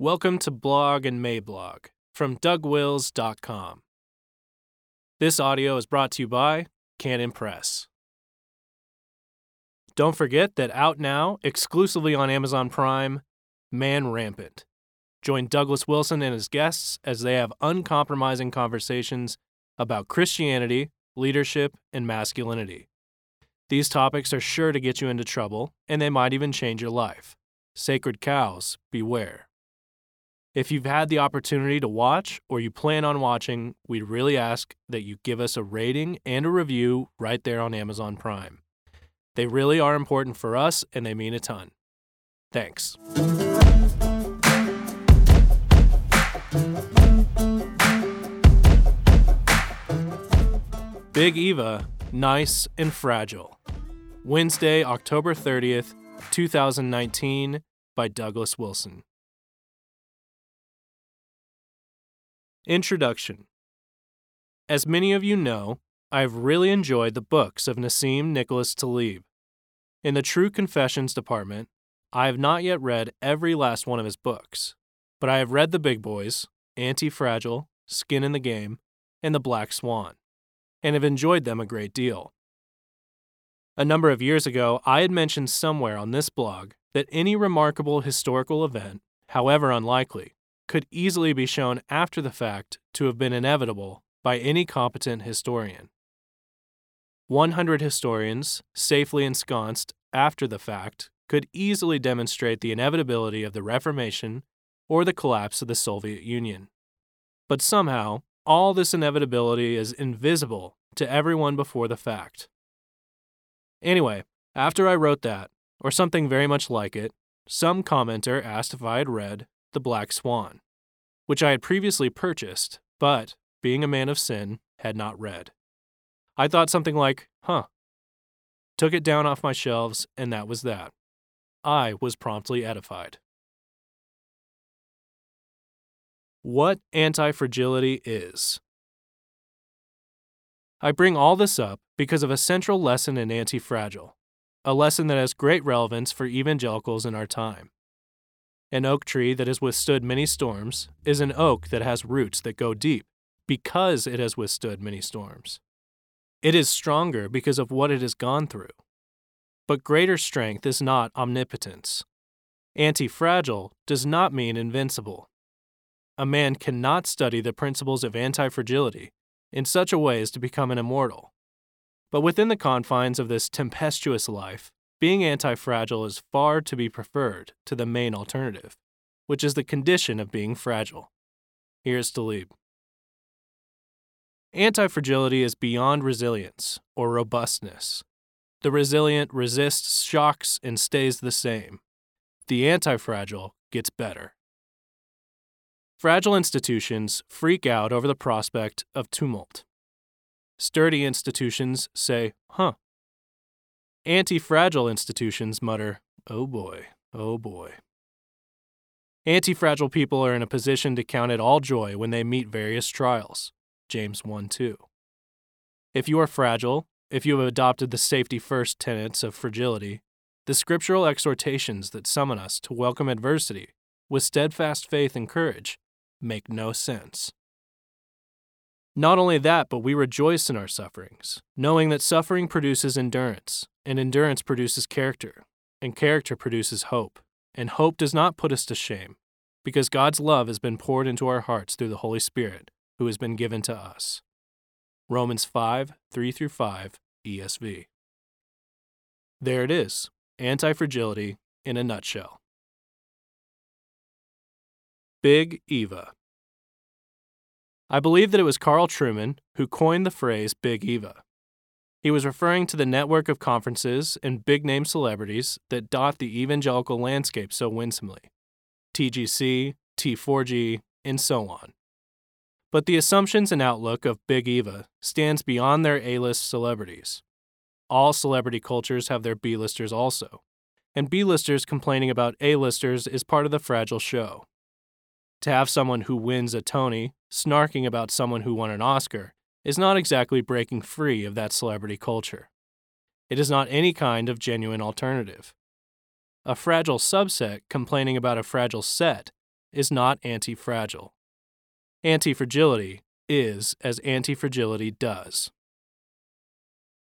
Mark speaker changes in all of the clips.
Speaker 1: Welcome to Blog and Mablog from DougWils.com. This audio is brought to you by Canon Press. Don't forget that out now, exclusively on Amazon Prime, Man Rampant. Join Douglas Wilson and his guests as they have uncompromising conversations about Christianity, leadership, and masculinity. These topics are sure to get you into trouble, and they might even change your life. Sacred cows, beware. If you've had the opportunity to watch or you plan on watching, we'd really ask that you give us a rating and a review right there on Amazon Prime. They really are important for us and they mean a ton. Thanks. Big Eva, Nice and Fragile. Wednesday, October 30th, 2019, by Douglas Wilson. Introduction As many of you know, I have really enjoyed the books of Nassim Nicholas Taleb. In the True Confessions department, I have not yet read every last one of his books, but I have read The Big Boys, Anti Fragile, Skin in the Game, and The Black Swan, and have enjoyed them a great deal. A number of years ago, I had mentioned somewhere on this blog that any remarkable historical event, however unlikely, could easily be shown after the fact to have been inevitable by any competent historian. 100 historians, safely ensconced after the fact, could easily demonstrate the inevitability of the Reformation or the collapse of the Soviet Union. But somehow, all this inevitability is invisible to everyone before the fact. Anyway, after I wrote that, or something very much like it, some commenter asked if I had read the Black Swan, which I had previously purchased, but, being a man of sin, had not read. I thought something like, huh. Took it down off my shelves, and that was that. I was promptly edified. What anti fragility is. I bring all this up because of a central lesson in Anti Fragile, a lesson that has great relevance for evangelicals in our time. An oak tree that has withstood many storms is an oak that has roots that go deep because it has withstood many storms. It is stronger because of what it has gone through. But greater strength is not omnipotence. Anti fragile does not mean invincible. A man cannot study the principles of anti fragility in such a way as to become an immortal. But within the confines of this tempestuous life, being anti fragile is far to be preferred to the main alternative, which is the condition of being fragile. Here's Taleb. Anti fragility is beyond resilience or robustness. The resilient resists shocks and stays the same. The anti fragile gets better. Fragile institutions freak out over the prospect of tumult. Sturdy institutions say, huh, Anti fragile institutions mutter, oh boy, oh boy. Anti fragile people are in a position to count it all joy when they meet various trials. James 1 2. If you are fragile, if you have adopted the safety first tenets of fragility, the scriptural exhortations that summon us to welcome adversity with steadfast faith and courage make no sense. Not only that, but we rejoice in our sufferings, knowing that suffering produces endurance, and endurance produces character, and character produces hope. And hope does not put us to shame, because God's love has been poured into our hearts through the Holy Spirit, who has been given to us. Romans 5 3 through 5, ESV. There it is anti fragility in a nutshell. Big Eva. I believe that it was Carl Trueman who coined the phrase Big Eva. He was referring to the network of conferences and big name celebrities that dot the evangelical landscape so winsomely TGC, T4G, and so on. But the assumptions and outlook of Big Eva stands beyond their A list celebrities. All celebrity cultures have their B listers also, and B listers complaining about A listers is part of the fragile show. To have someone who wins a Tony snarking about someone who won an Oscar is not exactly breaking free of that celebrity culture. It is not any kind of genuine alternative. A fragile subset complaining about a fragile set is not anti fragile. Anti fragility is as anti fragility does.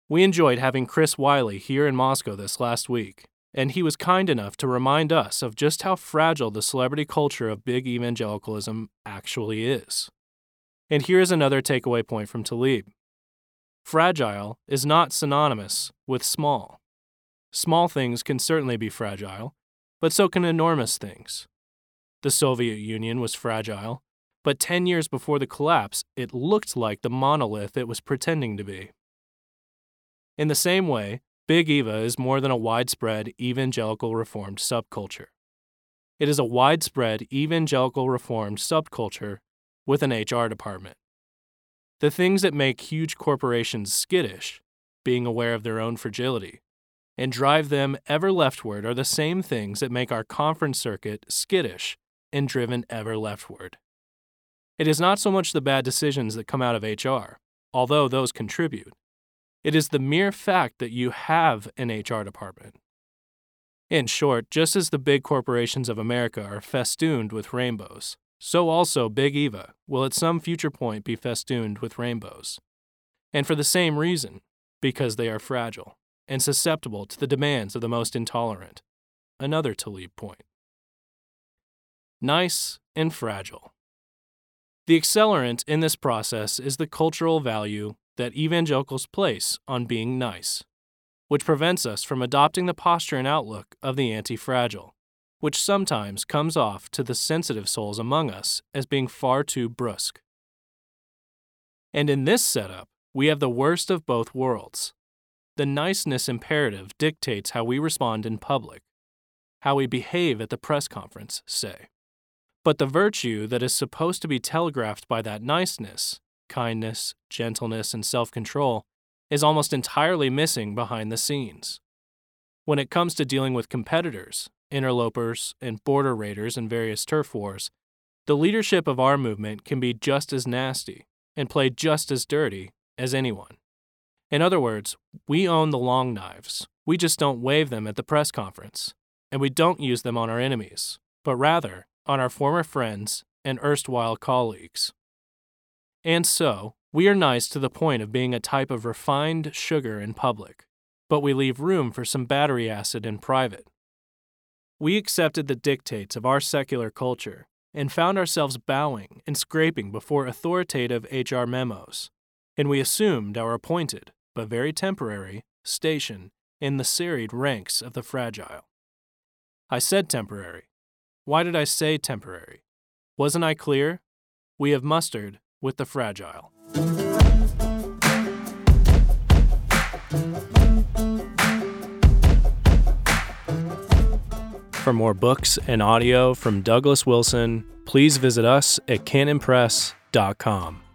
Speaker 1: We enjoyed having Chris Wiley here in Moscow this last week, and he was kind enough to remind us of just how fragile the celebrity culture of big evangelicalism actually is. And here's another takeaway point from Taleb fragile is not synonymous with small. Small things can certainly be fragile, but so can enormous things. The Soviet Union was fragile, but 10 years before the collapse, it looked like the monolith it was pretending to be. In the same way, Big Eva is more than a widespread evangelical reformed subculture. It is a widespread evangelical reformed subculture with an HR department. The things that make huge corporations skittish, being aware of their own fragility, and drive them ever leftward are the same things that make our conference circuit skittish and driven ever leftward. It is not so much the bad decisions that come out of HR, although those contribute. It is the mere fact that you have an HR department. In short, just as the big corporations of America are festooned with rainbows, so also Big Eva will at some future point be festooned with rainbows. And for the same reason, because they are fragile and susceptible to the demands of the most intolerant. Another Taleb point. Nice and fragile. The accelerant in this process is the cultural value that evangelicals place on being nice, which prevents us from adopting the posture and outlook of the anti fragile, which sometimes comes off to the sensitive souls among us as being far too brusque. And in this setup, we have the worst of both worlds. The niceness imperative dictates how we respond in public, how we behave at the press conference, say. But the virtue that is supposed to be telegraphed by that niceness kindness, gentleness, and self control is almost entirely missing behind the scenes. When it comes to dealing with competitors, interlopers, and border raiders in various turf wars, the leadership of our movement can be just as nasty and play just as dirty as anyone. In other words, we own the long knives. We just don't wave them at the press conference, and we don't use them on our enemies, but rather on our former friends and erstwhile colleagues. And so, we are nice to the point of being a type of refined sugar in public, but we leave room for some battery acid in private. We accepted the dictates of our secular culture and found ourselves bowing and scraping before authoritative HR memos, and we assumed our appointed, but very temporary, station in the serried ranks of the fragile. I said temporary. Why did I say temporary? Wasn't I clear? We have mustered with the fragile. For more books and audio from Douglas Wilson, please visit us at canonpress.com.